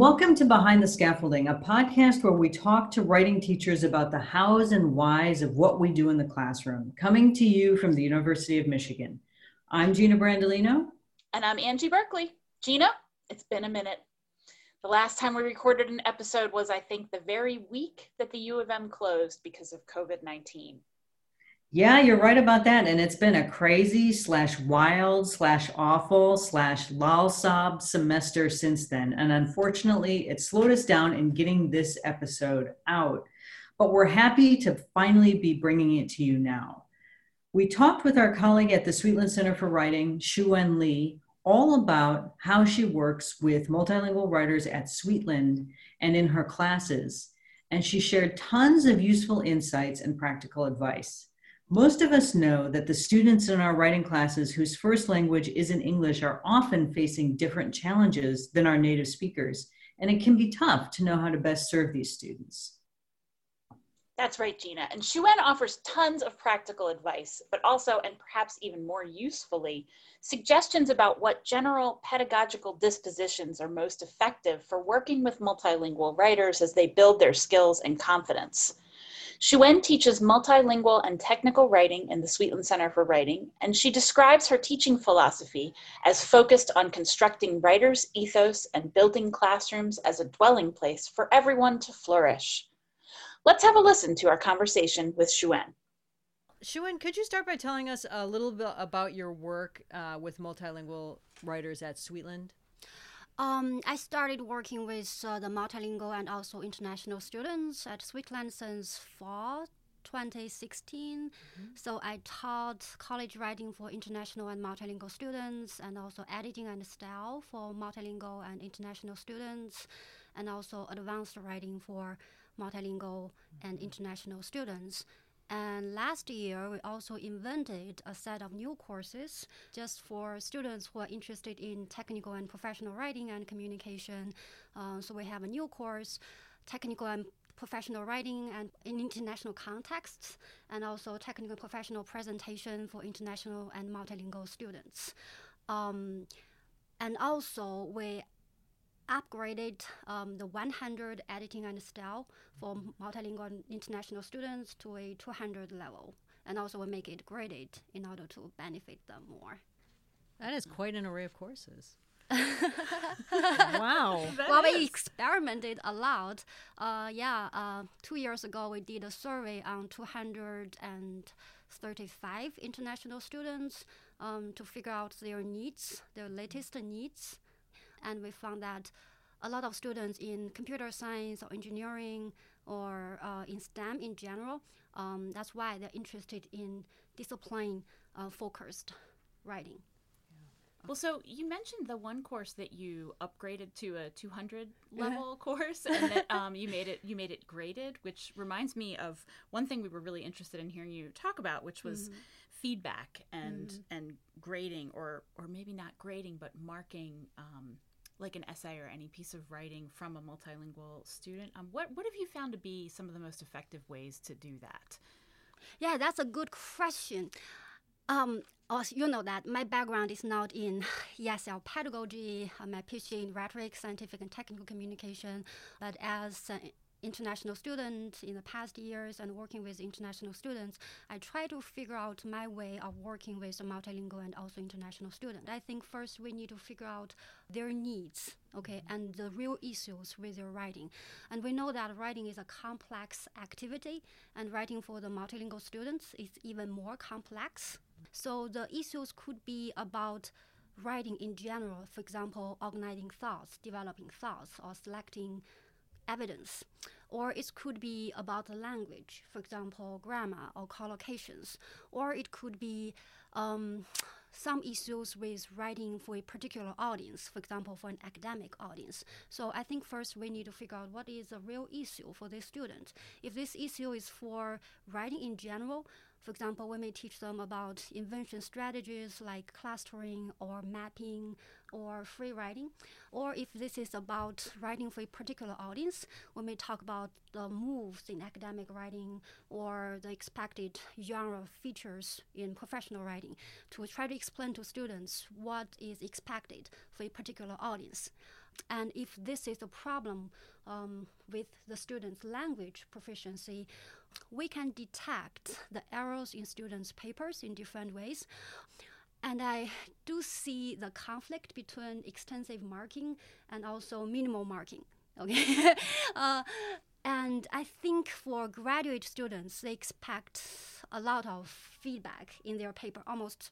Welcome to Behind the Scaffolding, a podcast where we talk to writing teachers about the hows and whys of what we do in the classroom, coming to you from the University of Michigan. I'm Gina Brandolino. And I'm Angie Berkeley. Gina, it's been a minute. The last time we recorded an episode was, I think, the very week that the U of M closed because of COVID 19. Yeah, you're right about that. And it's been a crazy slash wild slash awful slash lol sob semester since then. And unfortunately, it slowed us down in getting this episode out. But we're happy to finally be bringing it to you now. We talked with our colleague at the Sweetland Center for Writing, Shuwen Lee, all about how she works with multilingual writers at Sweetland and in her classes. And she shared tons of useful insights and practical advice. Most of us know that the students in our writing classes whose first language isn't English are often facing different challenges than our native speakers, and it can be tough to know how to best serve these students. That's right, Gina. And Shuwen offers tons of practical advice, but also, and perhaps even more usefully, suggestions about what general pedagogical dispositions are most effective for working with multilingual writers as they build their skills and confidence. Shuwen teaches multilingual and technical writing in the Sweetland Center for Writing, and she describes her teaching philosophy as focused on constructing writers' ethos and building classrooms as a dwelling place for everyone to flourish. Let's have a listen to our conversation with Shuwen. Shuwen, could you start by telling us a little bit about your work uh, with multilingual writers at Sweetland? Um, I started working with uh, the multilingual and also international students at Sweetland since fall 2016. Mm-hmm. So I taught college writing for international and multilingual students, and also editing and style for multilingual and international students, and also advanced writing for multilingual mm-hmm. and international students. And last year, we also invented a set of new courses just for students who are interested in technical and professional writing and communication. Uh, so we have a new course, technical and professional writing and in international contexts, and also technical professional presentation for international and multilingual students. Um, and also, we upgraded um, the 100 editing and style for multilingual international students to a 200 level. And also we make it graded in order to benefit them more. That is quite an array of courses. wow. well, we experimented a lot. Uh, yeah, uh, two years ago we did a survey on 235 international students um, to figure out their needs, their latest needs and we found that a lot of students in computer science or engineering or uh, in STEM in general, um, that's why they're interested in discipline uh, focused writing. Well, so you mentioned the one course that you upgraded to a 200 level course, and that um, you made it you made it graded, which reminds me of one thing we were really interested in hearing you talk about, which was mm-hmm. feedback and mm-hmm. and grading, or or maybe not grading, but marking. Um, like an essay or any piece of writing from a multilingual student. Um, what what have you found to be some of the most effective ways to do that? Yeah, that's a good question. Um, also, you know that my background is not in ESL pedagogy. Uh, my PhD in rhetoric, scientific and technical communication, but as an international student in the past years and working with international students, I try to figure out my way of working with multilingual and also international student. I think first we need to figure out their needs, okay, and the real issues with their writing. And we know that writing is a complex activity, and writing for the multilingual students is even more complex. So the issues could be about writing in general, for example, organizing thoughts, developing thoughts, or selecting evidence. Or it could be about the language, for example, grammar or collocations. Or it could be um, some issues with writing for a particular audience, for example, for an academic audience. So I think first we need to figure out what is the real issue for this student. If this issue is for writing in general, for example, we may teach them about invention strategies like clustering or mapping or free writing. Or if this is about writing for a particular audience, we may talk about the moves in academic writing or the expected genre features in professional writing to try to explain to students what is expected for a particular audience. And if this is a problem um, with the student's language proficiency, we can detect the errors in students' papers in different ways. And I do see the conflict between extensive marking and also minimal marking. Okay, uh, and I think for graduate students, they expect a lot of feedback in their paper, almost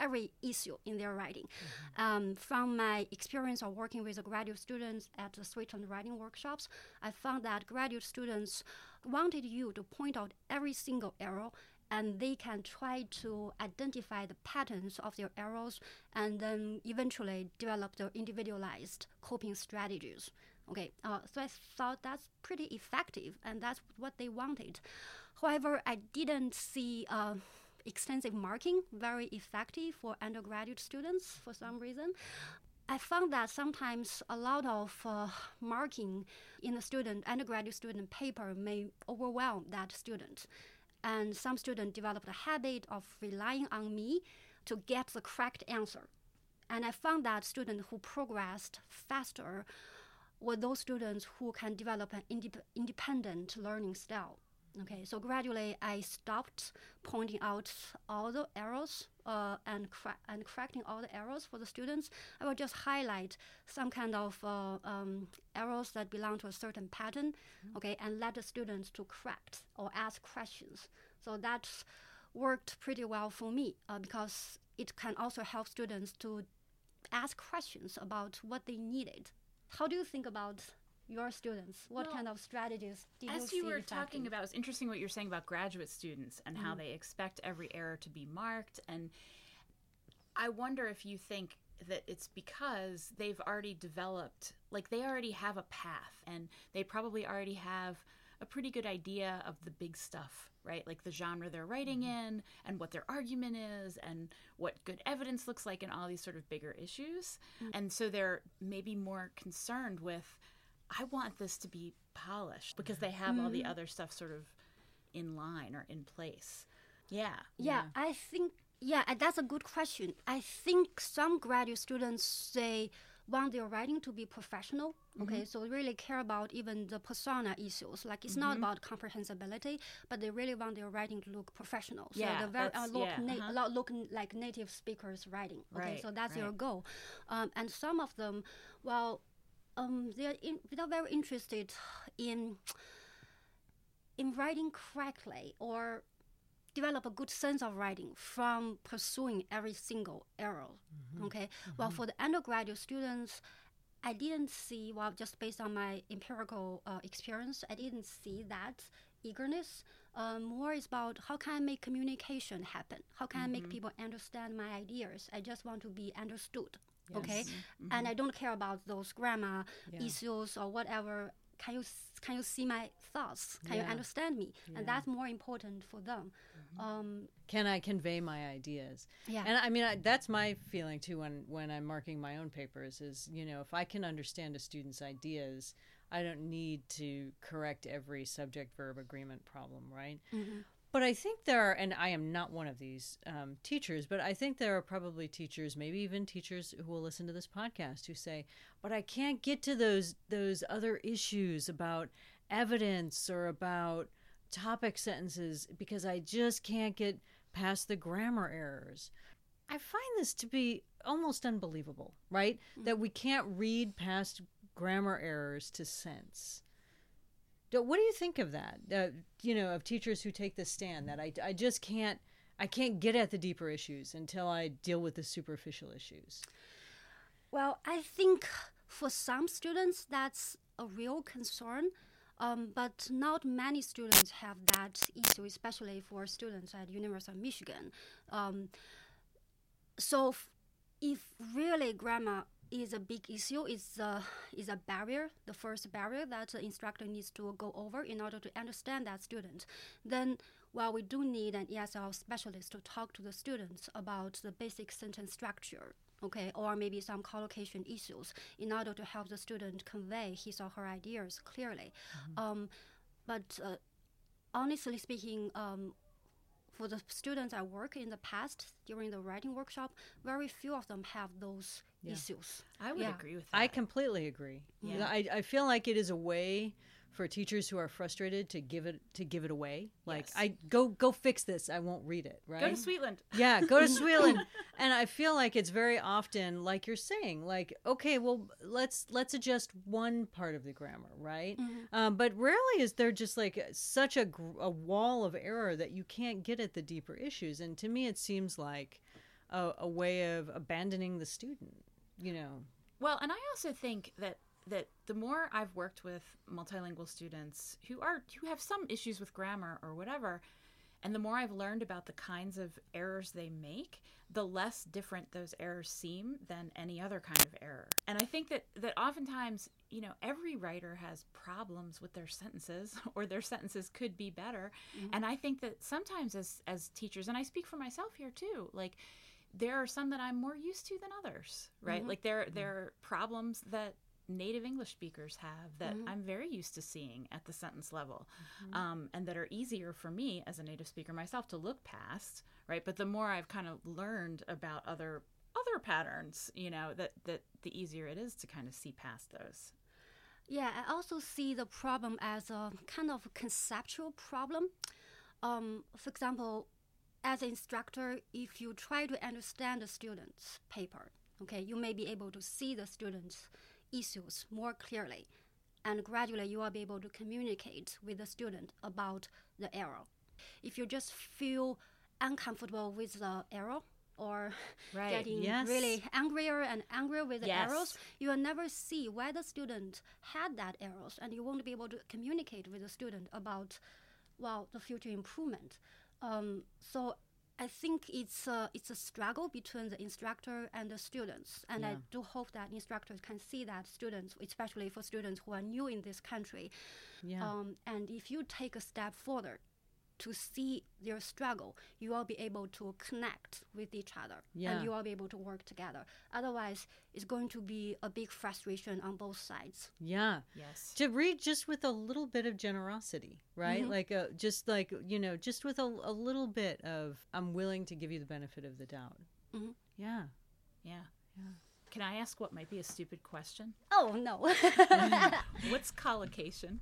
every issue in their writing. Mm-hmm. Um, from my experience of working with graduate students at the Sweetland writing workshops, I found that graduate students wanted you to point out every single error and they can try to identify the patterns of their errors and then eventually develop their individualized coping strategies. Okay, uh, so I thought that's pretty effective and that's what they wanted. However, I didn't see uh, extensive marking very effective for undergraduate students for some reason. I found that sometimes a lot of uh, marking in the student undergraduate student paper may overwhelm that student, and some students developed a habit of relying on me to get the correct answer. And I found that students who progressed faster were those students who can develop an indep- independent learning style. Okay, so gradually I stopped pointing out all the errors uh, and cra- and correcting all the errors for the students. I will just highlight some kind of uh, um, errors that belong to a certain pattern, mm-hmm. okay, and let the students to correct or ask questions. So that worked pretty well for me uh, because it can also help students to ask questions about what they needed. How do you think about your students? What well, kind of strategies did as you you were talking about, it's interesting what you're saying about graduate students and mm-hmm. how they expect every error to be marked. And I wonder if you think that it's because they've already developed, like they already have a path and they probably already have a pretty good idea of the big stuff, right? Like the genre they're writing mm-hmm. in and what their argument is and what good evidence looks like and all these sort of bigger issues. Mm-hmm. And so they're maybe more concerned with I want this to be polished because they have mm-hmm. all the mm-hmm. other stuff sort of in line or in place. Yeah, yeah. Yeah, I think yeah, that's a good question. I think some graduate students say want their writing to be professional. Okay, mm-hmm. so really care about even the persona issues. Like it's mm-hmm. not about comprehensibility, but they really want their writing to look professional. So yeah, they very uh, look, yeah, na- uh-huh. look like native speakers writing. Okay, right, so that's right. their goal. Um, and some of them, well, um, they're, in, they're very interested in in writing correctly or develop a good sense of writing from pursuing every single error. Mm-hmm. Okay. Mm-hmm. Well, for the undergraduate students, I didn't see, well, just based on my empirical uh, experience, I didn't see that eagerness. Um, more is about how can I make communication happen? How can mm-hmm. I make mm-hmm. people understand my ideas? I just want to be understood. Yes. Okay, mm-hmm. and I don't care about those grammar yeah. issues or whatever. Can you can you see my thoughts? Can yeah. you understand me? Yeah. And that's more important for them. Mm-hmm. Um, can I convey my ideas? Yeah, and I mean I, that's my feeling too when when I'm marking my own papers. Is you know if I can understand a student's ideas, I don't need to correct every subject verb agreement problem, right? Mm-hmm. But I think there are, and I am not one of these um, teachers, but I think there are probably teachers, maybe even teachers who will listen to this podcast, who say, "But I can't get to those those other issues about evidence or about topic sentences because I just can't get past the grammar errors." I find this to be almost unbelievable, right? Mm-hmm. That we can't read past grammar errors to sense. What do you think of that? Uh, you know, of teachers who take the stand that I, I just can't I can't get at the deeper issues until I deal with the superficial issues. Well, I think for some students that's a real concern, um, but not many students have that issue, especially for students at University of Michigan. Um, so, if really grammar is a big issue. Is a is a barrier, the first barrier that the instructor needs to go over in order to understand that student. Then, while we do need an ESL specialist to talk to the students about the basic sentence structure, okay, or maybe some collocation issues in order to help the student convey his or her ideas clearly. Mm-hmm. Um, but uh, honestly speaking, um, for the students I work in the past during the writing workshop, very few of them have those Yeah. issues. I would Yeah. agree with that. I completely agree. Yeah. I, I feel like it is a way for teachers who are frustrated to give it to give it away. Like Yes. I go go fix this. I won't read it. Right. Go to Sweetland. yeah, go to Sweetland. and I feel like it's very often like you're saying, like, okay, well, let's let's adjust one part of the grammar, right? Um, but rarely is there just like such a a wall of error that you can't get at the deeper issues. And to me, it seems like a, a way of abandoning the student. You know. Well, and I also think that that the more I've worked with multilingual students who are who have some issues with grammar or whatever, and the more I've learned about the kinds of errors they make, the less different those errors seem than any other kind of error. And I think that that oftentimes, you know, every writer has problems with their sentences or their sentences could be better. Mm-hmm. And I think that sometimes as as teachers, and I speak for myself here too, like there are some that I'm more used to than others, right? Like there there are problems that native English speakers have that I'm very used to seeing at the sentence level, um, and that are easier for me as a native speaker myself to look past, right? But the more I've kind of learned about other other patterns, you know, that that the easier it is to kind of see past those. Yeah, I also see the problem as a kind of conceptual problem. Um, for example, as an instructor, if you try to understand the student's paper, okay, you may be able to see the student's issues more clearly, and gradually you will be able to communicate with the student about the error. If you just feel uncomfortable with the error or Right, getting yes. really angrier and angrier with the Yes. errors, you will never see why the student had that errors, and you won't be able to communicate with the student about, well, the future improvement. Um, so I think it's a, it's a struggle between the instructor and the students, and I do hope that instructors can see that students, especially for students who are new in this country, Yeah. um, and if you take a step further to see their struggle, you will be able to connect with each other Yeah. and you will be able to work together. Otherwise, it's going to be a big frustration on both sides. yeah. Yes. to read just with a little bit of generosity right Mhm. like a, just like you know just with a, a little bit of i'm willing to give you the benefit of the doubt Mhm. yeah Yeah. Can I ask what might be a stupid question? Oh, no. What's collocation?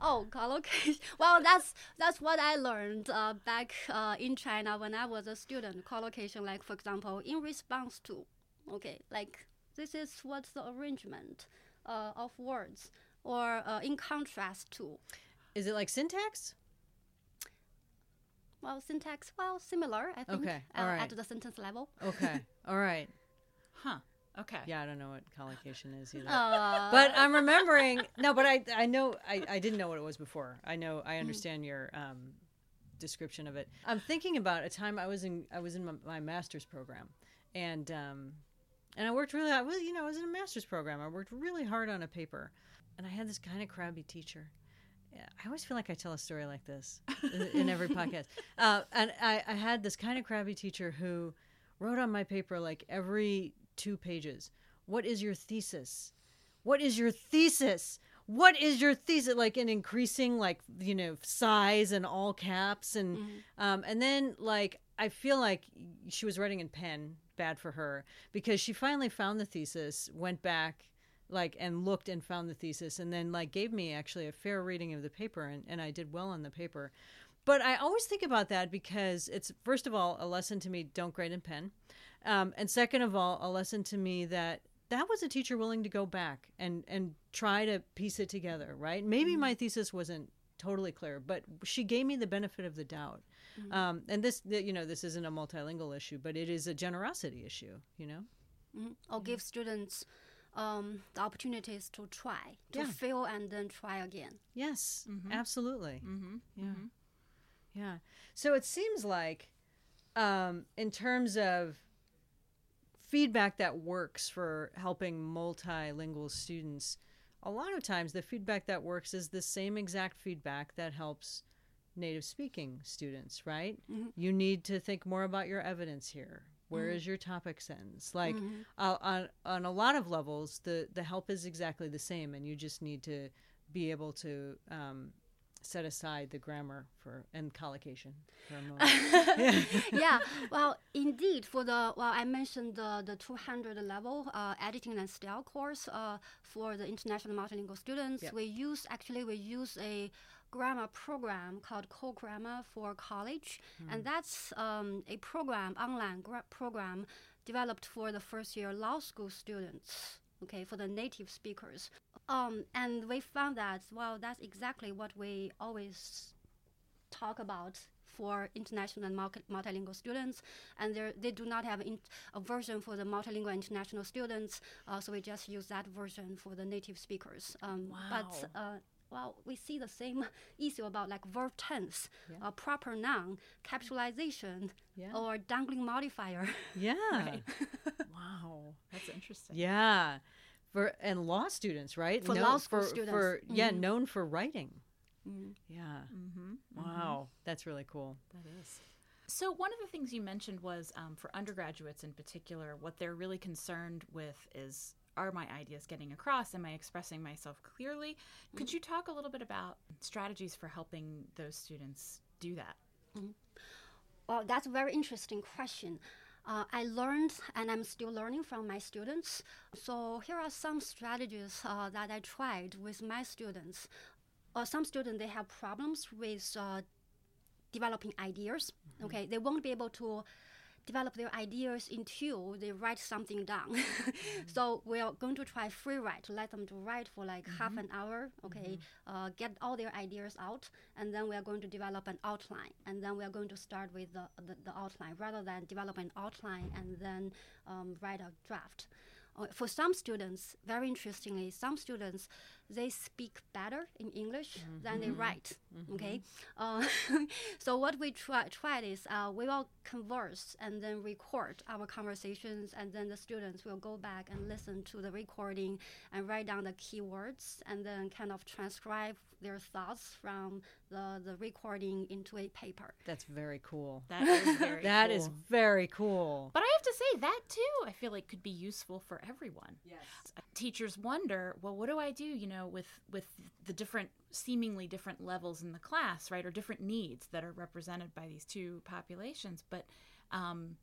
Oh, collocation. Well, that's that's what I learned uh, back uh, in China when I was a student. Collocation, like for example, in response to, okay, like this is what's the arrangement uh, of words, or uh, in contrast to. is it like syntax Well, syntax, well, similar, I think, Okay, uh, all right. at the sentence level. okay all right Huh. Okay. yeah i don't know what collocation is either. Uh, but i'm remembering no but i i know I, I didn't know what it was before. I know i understand your um description of it. I'm thinking about a time i was in i was in my, my master's program and um and i worked really i was you know i was in a master's program. I worked really hard on a paper and i had this kind of crabby teacher. I always feel like I tell a story like this in- in every podcast. Uh, and I, I had this kind of crabby teacher who wrote on my paper like every two pages, "What is your thesis? What is your thesis? What is your thesis?" Like in increasing like you know size and all caps, and um, and then like I feel like she was writing in pen, bad for her, because she finally found the thesis, went back like and looked and found the thesis and then like gave me actually a fair reading of the paper and, and I did well on the paper. But I always think about that because it's first of all a lesson to me don't grade in pen. Um, and second of all, a lesson to me that that was a teacher willing to go back and and try to piece it together, right? Maybe my thesis wasn't totally clear, but she gave me the benefit of the doubt. Um, and this, you know, this isn't a multilingual issue, but it is a generosity issue, you know? mhm. Or give students um, the opportunities to try, to Yeah. fail and then try again. Yes, absolutely. Mm-hmm. Yeah. Yeah. So it seems like, um, in terms of feedback that works for helping multilingual students, a lot of times the feedback that works is the same exact feedback that helps native speaking students, right? You need to think more about your evidence here. Where is your topic sentence? Like uh, on on a lot of levels, the the help is exactly the same, and you just need to be able to um, set aside the grammar for and collocation for a moment. yeah, well, indeed, for the well, I mentioned the the 200 level uh, editing and style course uh, for the international multilingual students. Yep. We use actually we use a grammar program called Core Grammar for College, and that's um, a program online gra- program developed for the first year law school students. Okay, for the native speakers, um, and we found that well, that's exactly what we always talk about for international and multi- multilingual students, and they do not have in- a version for the multilingual international students, uh, so we just use that version for the native speakers. Um, But uh, well, we see the same issue about like verb tense, Yeah. uh, proper noun, capitalization, Yeah. or dangling modifier. yeah. wow. That's interesting. Yeah. For and law students, right? For Known- law school for, students. For yeah, Mhm. known for writing. Mm. Yeah. Mm-hmm. Wow. That's really cool. That is. So one of the things you mentioned was um, for undergraduates in particular, what they're really concerned with is are my ideas getting across? Am I expressing myself clearly? Could you talk a little bit about strategies for helping those students do that? Well, that's a very interesting question. Uh, I learned and I'm still learning from my students. So here are some strategies uh, that I tried with my students. Uh, some students they have problems with uh, developing ideas. Okay, they won't be able to develop their ideas until they write something down. so we are going to try free write, to let them to write for like half an hour. Okay, uh, get all their ideas out, and then we are going to develop an outline, and then we are going to start with the the, the outline rather than develop an outline and then um, write a draft. Uh, for some students, very interestingly, some students they speak better in English than they write. Okay, uh, so what we try, tried is uh, we will converse and then record our conversations, and then the students will go back and listen to the recording and write down the keywords, and then kind of transcribe their thoughts from the, the recording into a paper. That's very cool. That is very That is cool. very cool. But I have to say that too. I feel like could be useful for everyone. Yes. Teachers wonder, well, what do I do? You know, with with the different, seemingly different levels in the class, right, or different needs that are represented by these two populations. But, um,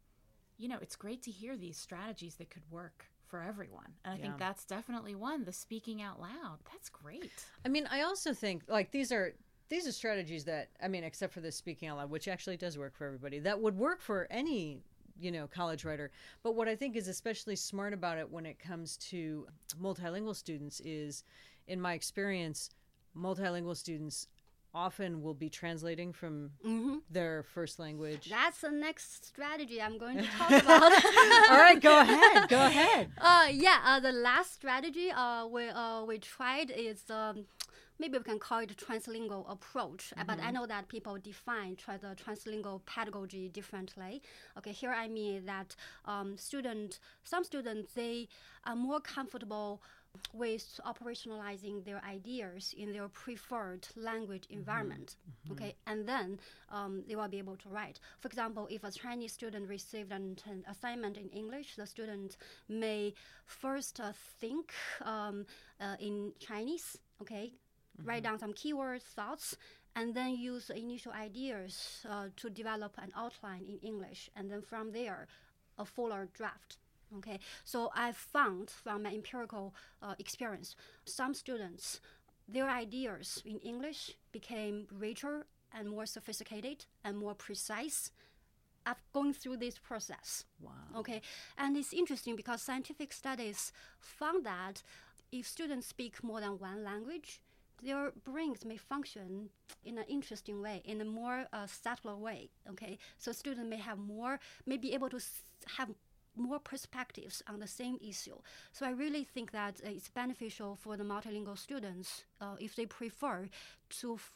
you know, it's great to hear these strategies that could work for everyone, and I Yeah. think that's definitely one. The speaking out loud. That's great. I mean, I also think like these are these are strategies that I mean, except for the speaking out loud, which actually does work for everybody. That would work for any you know college writer. But what I think is especially smart about it when it comes to multilingual students is, in my experience, multilingual students often will be translating from hmm their first language. That's the next strategy I'm going to talk about. All right, go ahead. Go ahead. Uh, yeah, uh, the last strategy uh, we, uh, we tried is um, maybe we can call it translingual approach, uh, but I know that people define tra- the translingual pedagogy differently. Okay, here I mean that um, student, some students, they are more comfortable with operationalizing their ideas in their preferred language environment. Okay, and then um, they will be able to write. For example, if a Chinese student received an, an assignment in English, the student may first uh, think um, uh, in Chinese. Okay, write down some keywords, thoughts, and then use the initial ideas uh, to develop an outline in English, and then from there, a fuller draft. Okay, so I found from my empirical uh, experience, some students, their ideas in English became richer and more sophisticated and more precise after going through this process. Wow. Okay, and it's interesting because scientific studies found that if students speak more than one language, their brains may function in an interesting way, in a more uh, subtler way. Okay, so students may have more, may be able to s- have more perspectives on the same issue. So I really think that uh, it's beneficial for the multilingual students uh, if they prefer to f-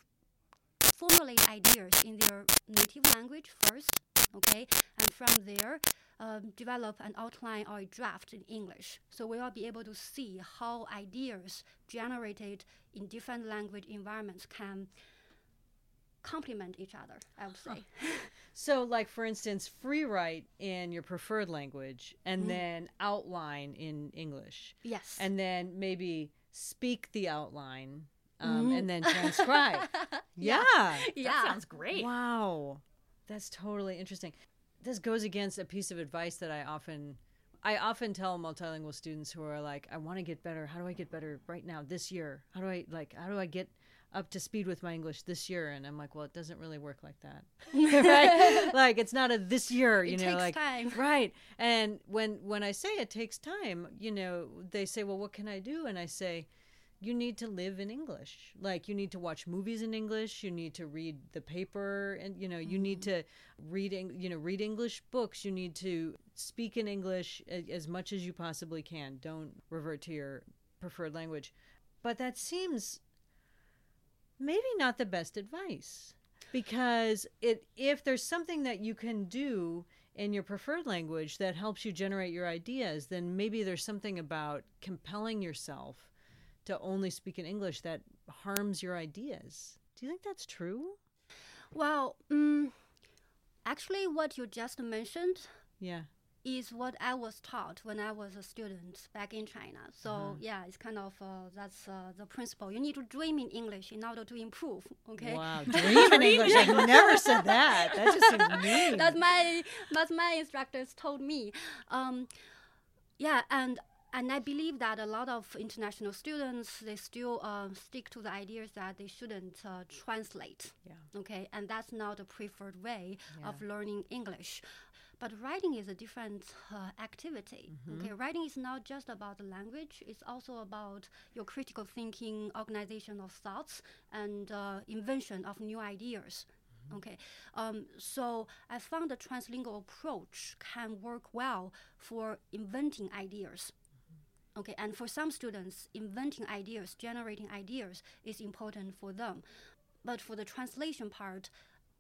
formulate ideas in their native language first, okay, and from there um, develop an outline or a draft in English. So we will be able to see how ideas generated in different language environments can complement each other. I would say. So, like for instance, free write in your preferred language, and then outline in English, yes. and then maybe speak the outline um, and then transcribe. yeah. yeah. That sounds great. Wow. That's totally interesting. This goes against a piece of advice that I often I often tell multilingual students who are like, I want to get better. How do I get better right now this year? How do I like how do I get up to speed with my English this year? And I'm like, well, it doesn't really work like that. right? Like it's not a this year, you It know, takes like time. right. And when when I say it takes time, you know, they say, "Well, what can I do?" And I say, you need to live in English. Like you need to watch movies in English. You need to read the paper, and you know you need mm. to read you know read English books. You need to speak in English as much as you possibly can. Don't revert to your preferred language. But that seems maybe not the best advice because it if there's something that you can do in your preferred language that helps you generate your ideas, then maybe there's something about compelling yourself to only speak in English that harms your ideas. Do you think that's true? Well, um, actually, what you just mentioned Yeah. Is what I was taught when I was a student back in China. So yeah, it's kind of uh, that's uh, the principle. You need to dream in English in order to improve. Okay. Wow. Dream in English. I've never said that. That just seems mean. That's my that's my instructors told me. Um, yeah, and and I believe that a lot of international students they still uh, stick to the ideas that they shouldn't uh, translate. Yeah. Okay, and that's not a preferred way of learning English. But writing is a different uh, activity. Okay, writing is not just about the language; it's also about your critical thinking, organization of thoughts, and uh, invention of new ideas. Okay, um, so I found the translingual approach can work well for inventing ideas. Okay, and for some students, inventing ideas, generating ideas is important for them. But for the translation part,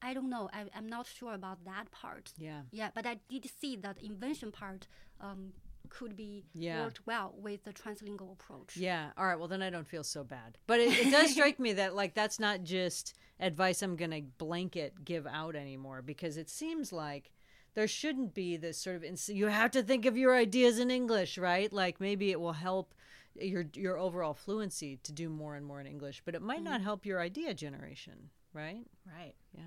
I don't know. I, I'm not sure about that part. Yeah. Yeah, but I did see that invention part um, could be Yeah. worked well with the translingual approach. Yeah. All right. Well, then I don't feel so bad. But it, it does strike me that like that's not just advice I'm going to blanket give out anymore because it seems like there shouldn't be this sort of ins- you have to think of your ideas in English, right? Like maybe it will help your your overall fluency to do more and more in English, but it might not help your idea generation, right? Right. Yeah.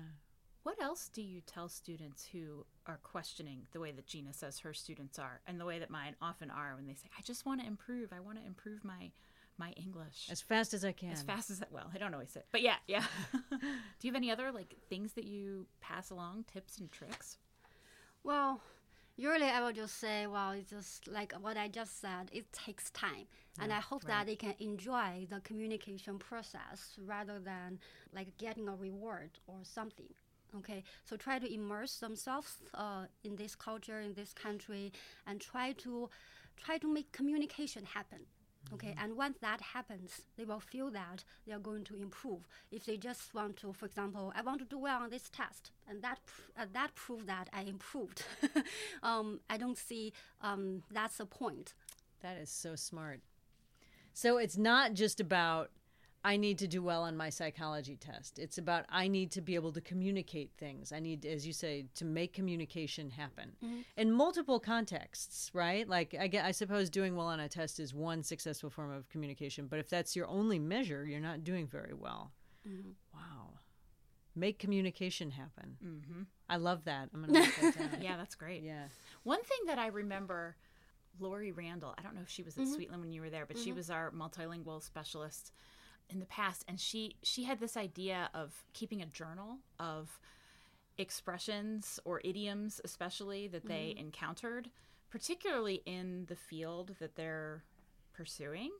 What else do you tell students who are questioning the way that Gina says her students are and the way that mine often are when they say, I just want to improve. I want to improve my my English As fast as I can. as fast as I well. I don't always say, but yeah, yeah. do you have any other like things that you pass along, tips and tricks? Well, usually I will just say, well, it's just like what I just said. It takes time, and I hope that they can enjoy the communication process rather than like getting a reward or something. Okay, so try to immerse themselves uh, in this culture, in this country, and try to try to make communication happen. Okay, and once that happens, they will feel that they are going to improve. If they just want to, for example, I want to do well on this test, and that pr- uh, that proves that I improved. um, I don't see um, that's the point. That is so smart. So it's not just about I need to do well on my psychology test. It's about I need to be able to communicate things. I need, as you say, to make communication happen mm-hmm. in multiple contexts, right? Like I, get, I suppose doing well on a test is one successful form of communication, but if that's your only measure, you're not doing very well. Mm-hmm. Wow. Make communication happen. Mm-hmm. I love that. I'm gonna that down. Yeah, that's great. yeah. One thing that I remember, Lori Randall, I don't know if she was at mm-hmm. Sweetland when you were there, but she was our multilingual specialist in the past, and she she had this idea of keeping a journal of expressions or idioms, especially that they encountered, particularly in the field that they're pursuing.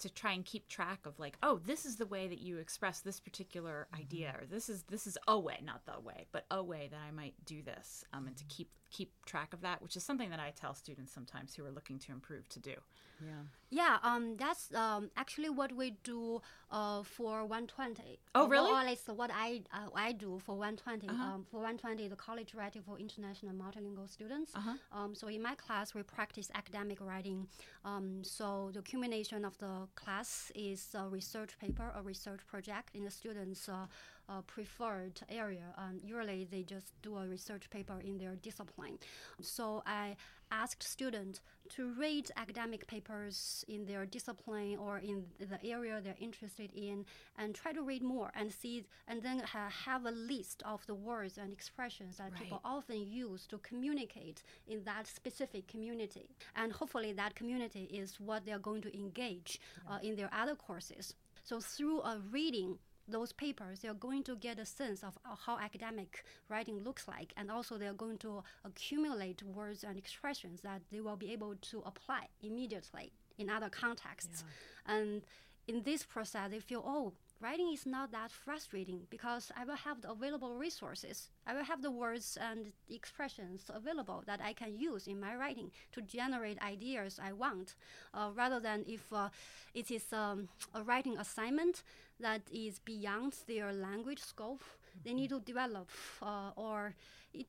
To try and keep track of like, oh, this is the way that you express this particular idea, or this is this is a way, not the way, but a way that I might do this, um, and to keep keep track of that, which is something that I tell students sometimes who are looking to improve to do. Yeah. Yeah, um, that's um, actually what we do uh, for 120. Oh, really? Or at least what I uh, I do for 120. Um, for 120, the college writing for international multilingual students. Um, so in my class, we practice academic writing. Um, so the culmination of the class is a research paper, a research project in the students' uh, uh, preferred area. Um, usually, they just do a research paper in their discipline. So I asked students to read academic papers in their discipline or in the area they're interested in, and try to read more and see, and then ha- have a list of the words and expressions that people often use to communicate in that specific community. And hopefully, that community is what they're going to engage uh, in their other courses. So, through a reading those papers, they're going to get a sense of uh, how academic writing looks like, and also they're going to accumulate words and expressions that they will be able to apply immediately in other contexts. And in this process, they feel, oh, writing is not that frustrating because I will have the available resources. I will have the words and expressions available that I can use in my writing to generate ideas I want, uh, rather than if uh, it is um, a writing assignment that is beyond their language scope. They need to develop uh, or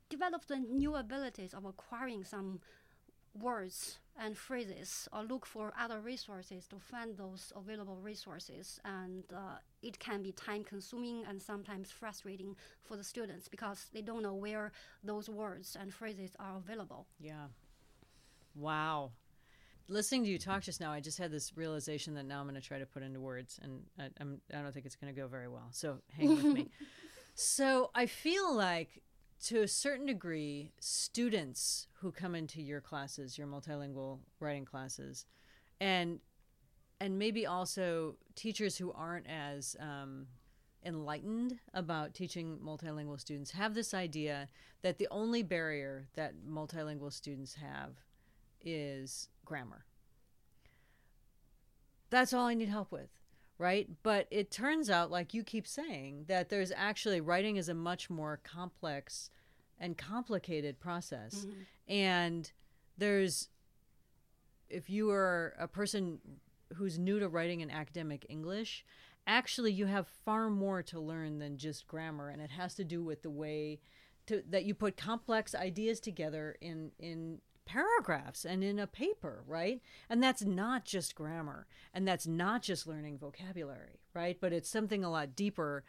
develop the new abilities of acquiring some words and phrases or look for other resources to find those available resources and uh, it can be time consuming and sometimes frustrating for the students because they don't know where those words and phrases are available Yeah. Wow. Listening to you talk just now, I just had this realization that now I'm going to try to put into words, and I, I'm, I don't think it's going to go very well. So hang with me. So I feel like, to a certain degree, students who come into your classes, your multilingual writing classes, and and maybe also teachers who aren't as um, enlightened about teaching multilingual students have this idea that the only barrier that multilingual students have is grammar. That's all I need help with, right? But it turns out, like you keep saying, that there's actually writing is a much more complex and complicated process. Mm-hmm. And there's, if you are a person who's new to writing in academic English, actually you have far more to learn than just grammar, and it has to do with the way to, that you put complex ideas together in in paragraphs and in a paper, right? And that's not just grammar, and that's not just learning vocabulary, right? But it's something a lot deeper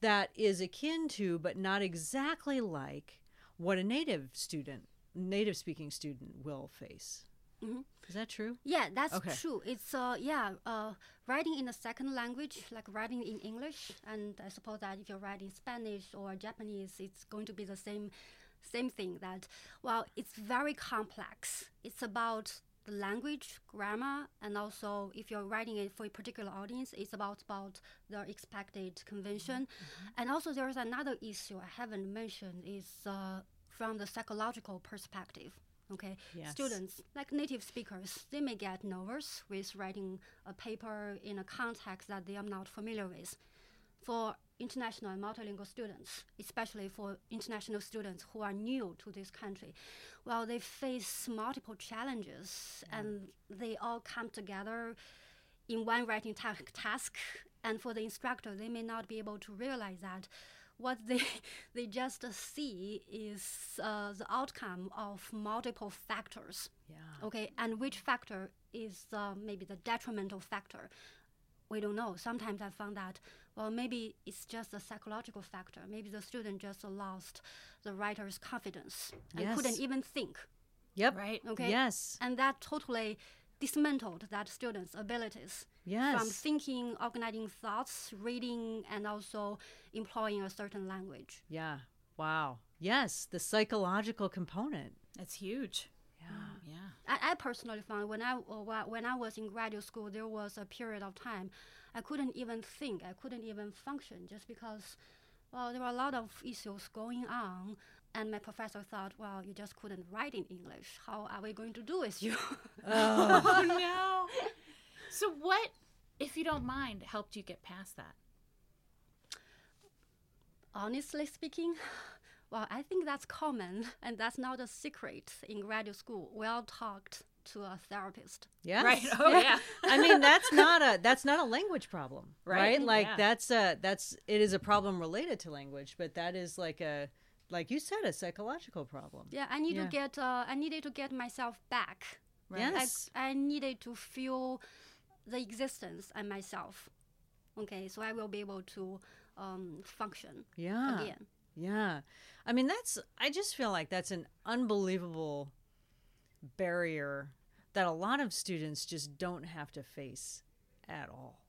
that is akin to, but not exactly like, what a native student, native speaking student will face. Is that true? Yeah, that's Okay. true. It's uh yeah, uh writing in a second language, like writing in English, and I suppose that if you're writing Spanish or Japanese, it's going to be the same same thing that well, it's very complex. It's about the language, grammar, and also if you're writing it for a particular audience, it's about about the expected convention. And also there's another issue I haven't mentioned is uh, from the psychological perspective. Okay, Yes. students like native speakers, they may get nervous with writing a paper in a context that they are not familiar with. For international and multilingual students, especially for international students who are new to this country, well, they face multiple challenges and they all come together in one writing ta- task. And for the instructor, they may not be able to realize that what they they just see is uh, the outcome of multiple factors. Yeah. Okay, and which factor is uh, maybe the detrimental factor? We don't know. Sometimes I found that well, maybe it's just a psychological factor. Maybe the student just lost the writer's confidence and Yes. couldn't even think. Yep. Right. Okay. Yes. And that totally dismantled that student's abilities Yes. from thinking, organizing thoughts, reading, and also employing a certain language. Yeah. Wow. Yes, the psychological component. It's huge. Yeah. Yeah. I, I personally found when I uh, when I was in graduate school, there was a period of time I couldn't even think, I couldn't even function, just because, well, there were a lot of issues going on, and my professor thought, well, you just couldn't write in English. How are we going to do with you? Oh no. So what, if you don't mind, helped you get past that? Honestly speaking, well, I think that's common, and that's not a secret in graduate school. We all talked to a therapist. Yes. Right. Oh yeah. I mean, that's not a that's not a language problem, right? Right. Like Yeah. that's a that's it is a problem related to language, but that is like a like you said a psychological problem. Yeah, I need Yeah. to get. Uh, I needed to get myself back. Yes. I, I needed to feel the existence and myself. Okay, so I will be able to um, function Yeah. again. Yeah. I mean, that's, I just feel like that's an unbelievable barrier that a lot of students just don't have to face at all.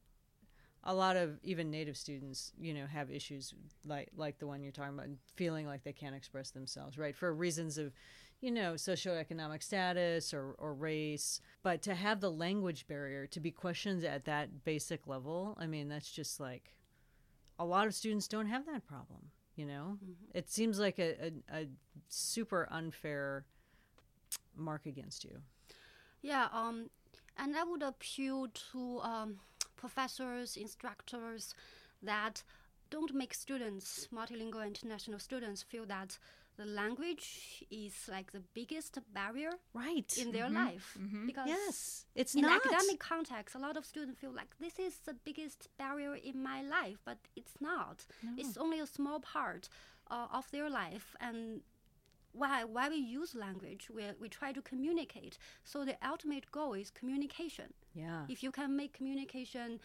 A lot of even native students, you know, have issues like like the one you're talking about, feeling like they can't express themselves, right? For reasons of, you know, socioeconomic status or, or race. But to have the language barrier to be questioned at that basic level, I mean, that's just like a lot of students don't have that problem you know mm-hmm. it seems like a, a, a super unfair mark against you? Yeah, um, and I would appeal to um, professors, instructors that don't make students, multilingual international students, feel that the language is like the biggest barrier right. in their life. Because yes. It's in not academic context, a lot of students feel like this is the biggest barrier in my life, but it's not. It's only a small part uh, of their life, and why why we use language, we we try to communicate. So the ultimate goal is communication. yeah If you can make communication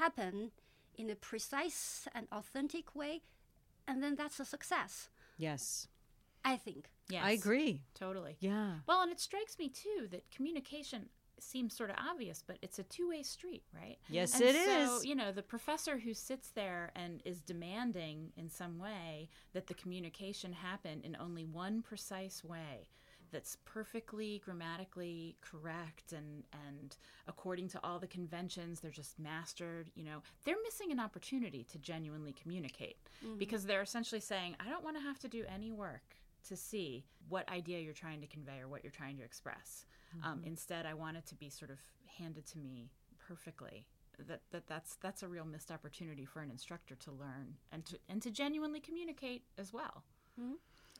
happen in a precise and authentic way, and then that's a success. yes I think. Yes, i agree Totally. yeah Well, and it strikes me too that communication seems sort of obvious, but it's a two-way street, right? Yes, and it so, is. You know, the professor who sits there and is demanding in some way that the communication happen in only one precise way that's perfectly grammatically correct and and according to all the conventions they're just mastered you know they're missing an opportunity to genuinely communicate mm-hmm. because they're essentially saying i don't want to have to do any work to see what idea you're trying to convey or what you're trying to express. Um, instead, I want it to be sort of handed to me perfectly. That, that that's that's a real missed opportunity for an instructor to learn and to and to genuinely communicate as well.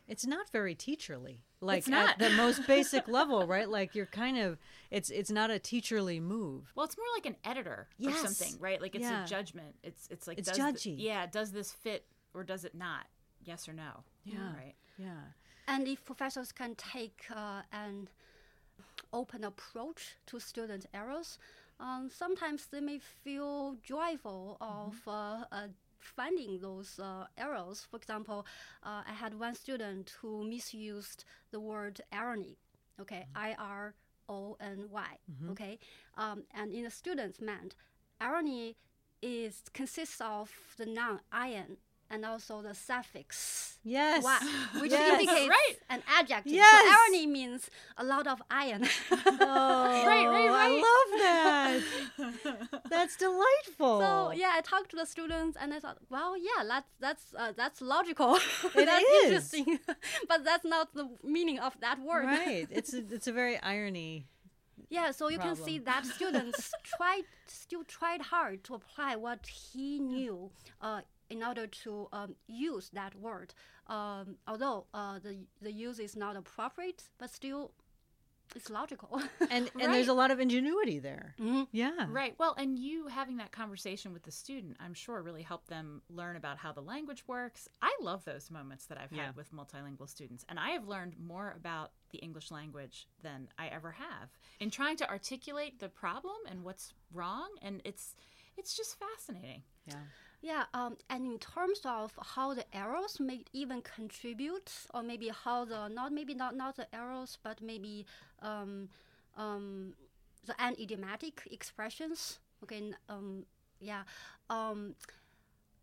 it's not very teacherly like It's not. at the most basic level right like you're kind of it's it's not a teacherly move Well, it's more like an editor Yes. or something, right? Like it's Yeah. a judgment. It's it's like It's does judgy. The, yeah, does this fit or does it not? Yes or no? Yeah. Right. yeah And if professors can take uh, an open approach to student errors, um, sometimes they may feel joyful of uh, uh, finding those uh, errors. For example, uh, I had one student who misused the word irony. Okay, I R O N Y. Okay, um, and in the student's mind, irony is consists of the noun iron and also the suffix yes wa, which Yes. indicates Right. an adjective. Yes. So irony means a lot of iron. oh, Right, right, i love that that's delightful so yeah, I talked to the students and I thought, well, yeah, that's that's uh, that's logical. It that's is. interesting, but that's not the meaning of that word. right it's a, it's a very irony Yeah, so you can see that students tried still tried hard to apply what he knew uh, in order to um, use that word. Um, although uh, the the use is not appropriate, but still it's logical. and and there's a lot of ingenuity there Mhm. yeah Right. Well, and you having that conversation with the student, I'm sure really helped them learn about how the language works. I love those moments that I've Yeah. had with multilingual students, and I have learned more about the English language than I ever have in trying to articulate the problem and what's wrong, and it's it's just fascinating. yeah Yeah, um, and in terms of how the errors may even contribute, or maybe how the not maybe not not the errors, but maybe um, um, the idiomatic expressions. Okay, um, yeah, um,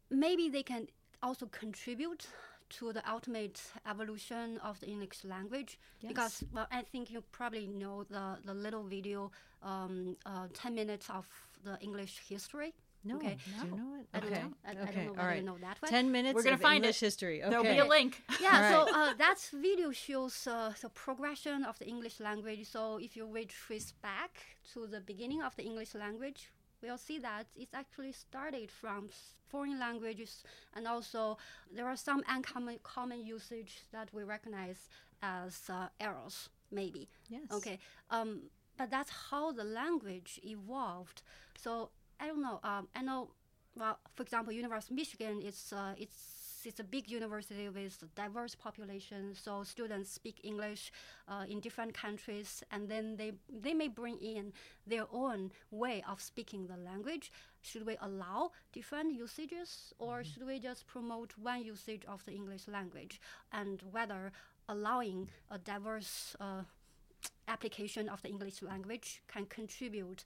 maybe they can also contribute to the ultimate evolution of the English language because well, I think you probably know the the little video, um, uh, ten minutes of the English history. No Okay. do you know it I don't okay know. I, I okay don't know all whether know that one. 10 minutes We're gonna find english it. history okay There'll be a link. Yeah, All so right. uh, that video shows uh, the progression of the English language. So if you retrace back to the beginning of the English language, we'll see that it's actually started from foreign languages, and also there are some uncommon common usage that we recognize as uh, errors, maybe. yes Okay, um, but that's how the language evolved. So I don't know. Um, I know. Well, for example, University of Michigan, it's uh, it's it's a big university with a diverse population, so students speak English uh, in different countries, and then they they may bring in their own way of speaking the language. Should we allow different usages, or should we just promote one usage of the English language, and whether allowing a diverse uh, application of the English language can contribute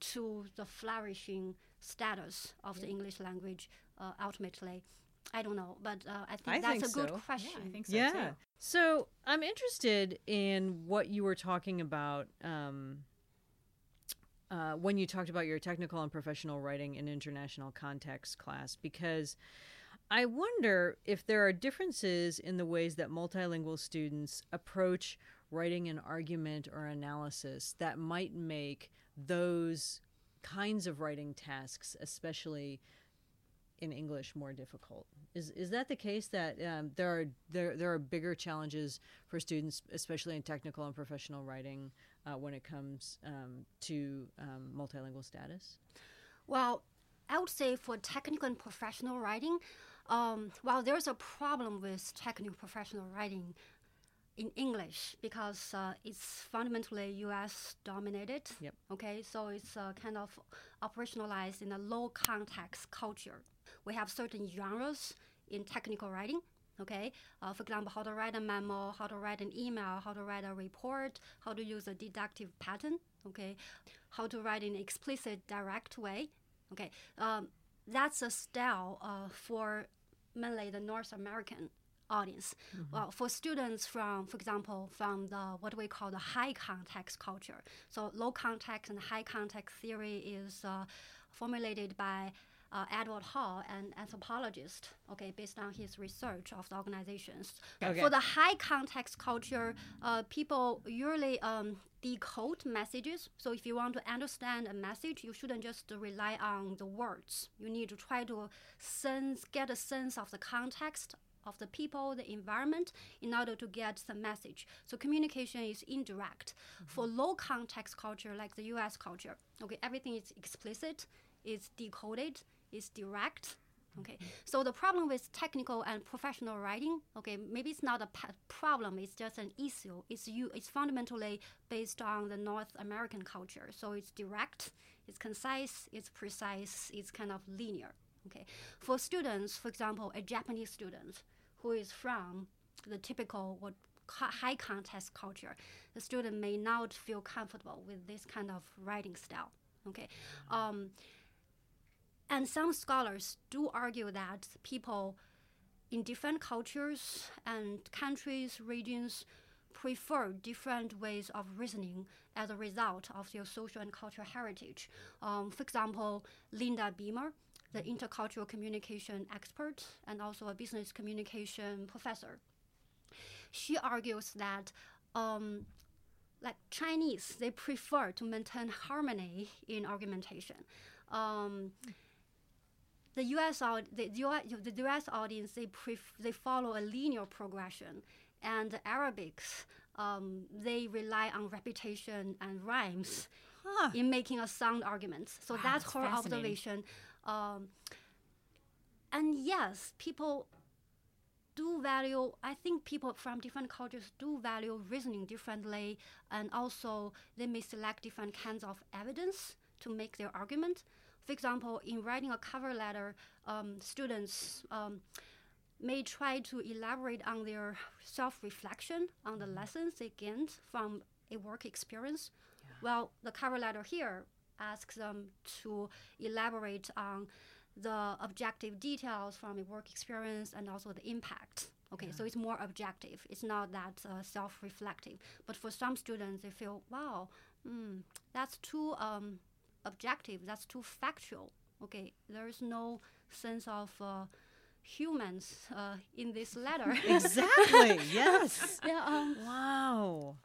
to the flourishing status of the English language uh, ultimately. I don't know, but uh, I think I that's think a good question. Yeah, I think so yeah. too. So I'm interested in what you were talking about um, uh, when you talked about your technical and professional writing in international context class, because I wonder if there are differences in the ways that multilingual students approach writing an argument or analysis that might make those kinds of writing tasks, especially in English more difficult. Is is that the case that um, there are there there are bigger challenges for students, especially in technical and professional writing, uh, when it comes um, to um, multilingual status? Well, I would say for technical and professional writing, um, well, there's a problem with technical professional writing in English because uh, it's fundamentally U.S. dominated. Yep. Okay, so it's uh, kind of operationalized in a low context culture. We have certain genres in technical writing. Okay, uh, for example, how to write a memo, how to write an email, how to write a report, how to use a deductive pattern. Okay, how to write in an explicit, direct way. Okay, um, that's a style uh, for mainly the North American audience. Well, for students from, for example, from the what we call the high context culture. So low context and high context theory is uh, formulated by uh, Edward Hall, an anthropologist, okay, based on his research of the organizations. Okay. For the high context culture, uh, people usually um, decode messages. So if you want to understand a message, you shouldn't just rely on the words. You need to try to sense, get a sense of the context of the people, the environment, in order to get the message. So communication is indirect. Mm-hmm. For low context culture like the U.S. culture, okay, everything is explicit, is decoded, is direct. Mm-hmm. Okay, so the problem with technical and professional writing, okay, maybe it's not a pa- problem. It's just an issue. It's you. It's fundamentally based on the North American culture. So it's direct, it's concise, it's precise, it's kind of linear. Okay, for students, for example, a Japanese student who is from the typical what high context culture, the student may not feel comfortable with this kind of writing style. Okay, um, and some scholars do argue that people in different cultures and countries, regions prefer different ways of reasoning as a result of their social and cultural heritage. Um, for example, Linda Beamer, the intercultural communication expert and also a business communication professor, she argues that um, like Chinese, they prefer to maintain harmony in argumentation. Um, the U.S. The, US, the U.S. audience they pref- they follow a linear progression, and the Arabics um, they rely on repetition and rhymes Huh. in making a sound argument. So Wow, that's that's her observation. Um, and yes, people do value. I think people from different cultures do value reasoning differently, and also they may select different kinds of evidence to make their argument. For example, in writing a cover letter, um, students um, may try to elaborate on their self-reflection on the lessons they gained from a work experience. Well, the cover letter here asks them to elaborate on the objective details from a work experience and also the impact. Okay, so it's more objective. It's not that uh, self-reflective. But for some students, they feel, wow, mm, that's too um, objective. That's too factual. Okay, there's no sense of uh, humans uh, in this letter. Exactly. yes. yeah. Um, Wow.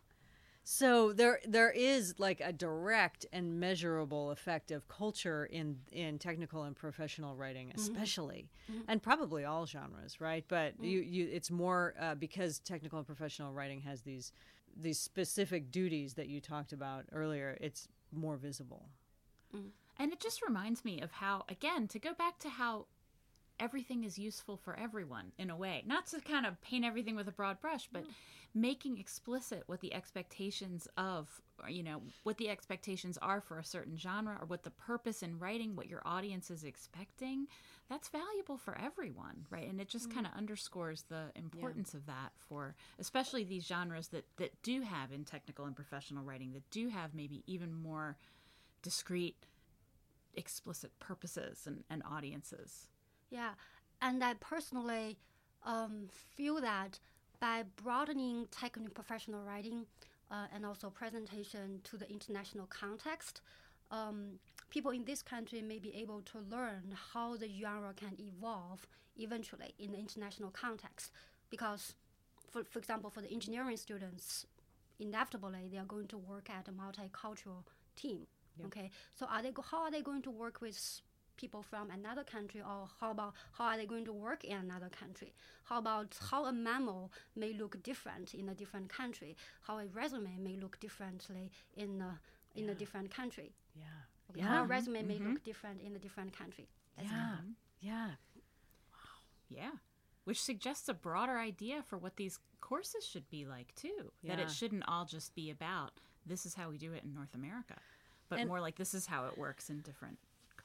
So there there is like a direct and measurable effect of culture in in technical and professional writing, mm-hmm. especially, mm-hmm. and probably all genres, right? But mm-hmm. you you it's more uh, because technical and professional writing has these these specific duties that you talked about earlier. It's more visible. Mm. And it just reminds me of how, again, to go back to how everything is useful for everyone in a way. Not to kind of paint everything with a broad brush, but making explicit what the expectations of, you know, what the expectations are for a certain genre or what the purpose in writing, what your audience is expecting, that's valuable for everyone, right? And it just mm-hmm. kind of underscores the importance of that for especially these genres that that do have in technical and professional writing that do have maybe even more discrete explicit purposes and, and audiences. Yeah, and I personally um, feel that by broadening technical professional writing uh, and also presentation to the international context, um, people in this country may be able to learn how the genre can evolve eventually in the international context. Because, for, for example, for the engineering students, inevitably they are going to work at a multicultural team. Okay, so are they go- how are they going to work with people from another country, or how about how are they going to work in another country? How about how a memo may look different in a different country? How a resume may look differently in a in Yeah. a different country? Yeah. Okay, Yeah. How a resume may Mhm. look different in a different country. That's Yeah. Yeah. Wow yeah. Which suggests a broader idea for what these courses should be like too. That it shouldn't all just be about this is how we do it in North America, but And- more like this is how it works in different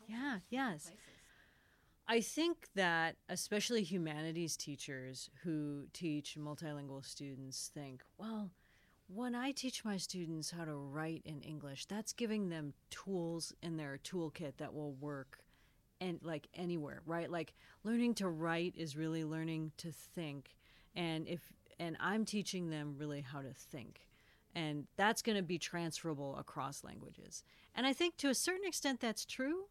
Yeah. Yes. places. I think that especially humanities teachers who teach multilingual students think, well, when I teach my students how to write in English, that's giving them tools in their toolkit that will work and like anywhere, right? Like learning to write is really learning to think. And if and I'm teaching them really how to think. And that's going to be transferable across languages. And I think to a certain extent that's true.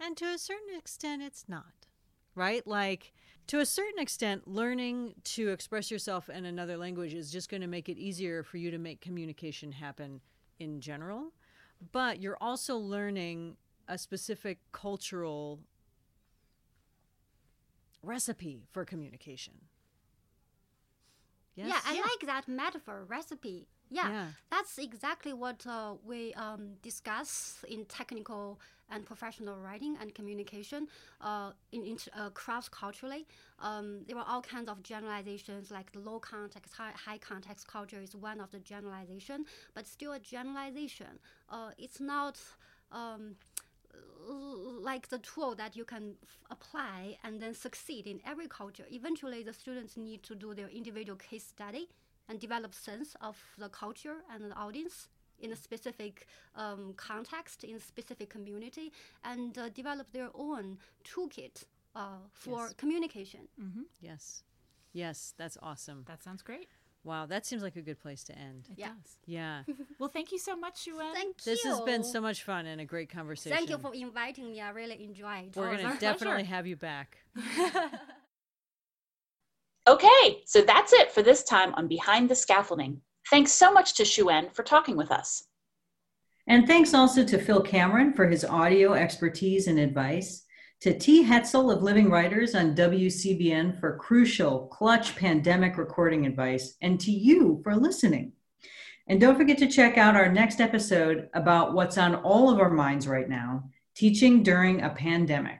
And to a certain extent, it's not. Right? Like, to a certain extent, learning to express yourself in another language is just going to make it easier for you to make communication happen in general. But you're also learning a specific cultural recipe for communication. Yes? Yeah, I like that metaphor recipe. Yeah, Yeah. that's exactly what uh, we um, discuss in technical and professional writing and communication uh, in, in uh, cross culturally. Um, there are all kinds of generalizations, like low context, high, high context culture is one of the generalization, but still a generalization. Uh, it's not. Um, like the tool that you can f- apply and then succeed in every culture. Eventually, the students need to do their individual case study and develop sense of the culture and the audience in a specific um, context, in a specific community, and uh, develop their own toolkit uh, for Yes. communication. Mm-hmm. Yes. Yes, that's awesome. That sounds great. Wow, that seems like a good place to end. It Yeah. does. Yeah. Well, thank you so much, Yuen. Thank This you. has been so much fun and a great conversation. Thank you for inviting me. I really enjoyed. It. We're Oh, going to definitely pleasure. have you back. Okay, so that's it for this time on Behind the Scaffolding. Thanks so much to Shuen for talking with us. And thanks also to Phil Cameron for his audio expertise and advice, to T. Hetzel of Living Writers on WCBN for crucial, clutch pandemic recording advice, and to you for listening. And don't forget to check out our next episode about what's on all of our minds right now teaching during a pandemic.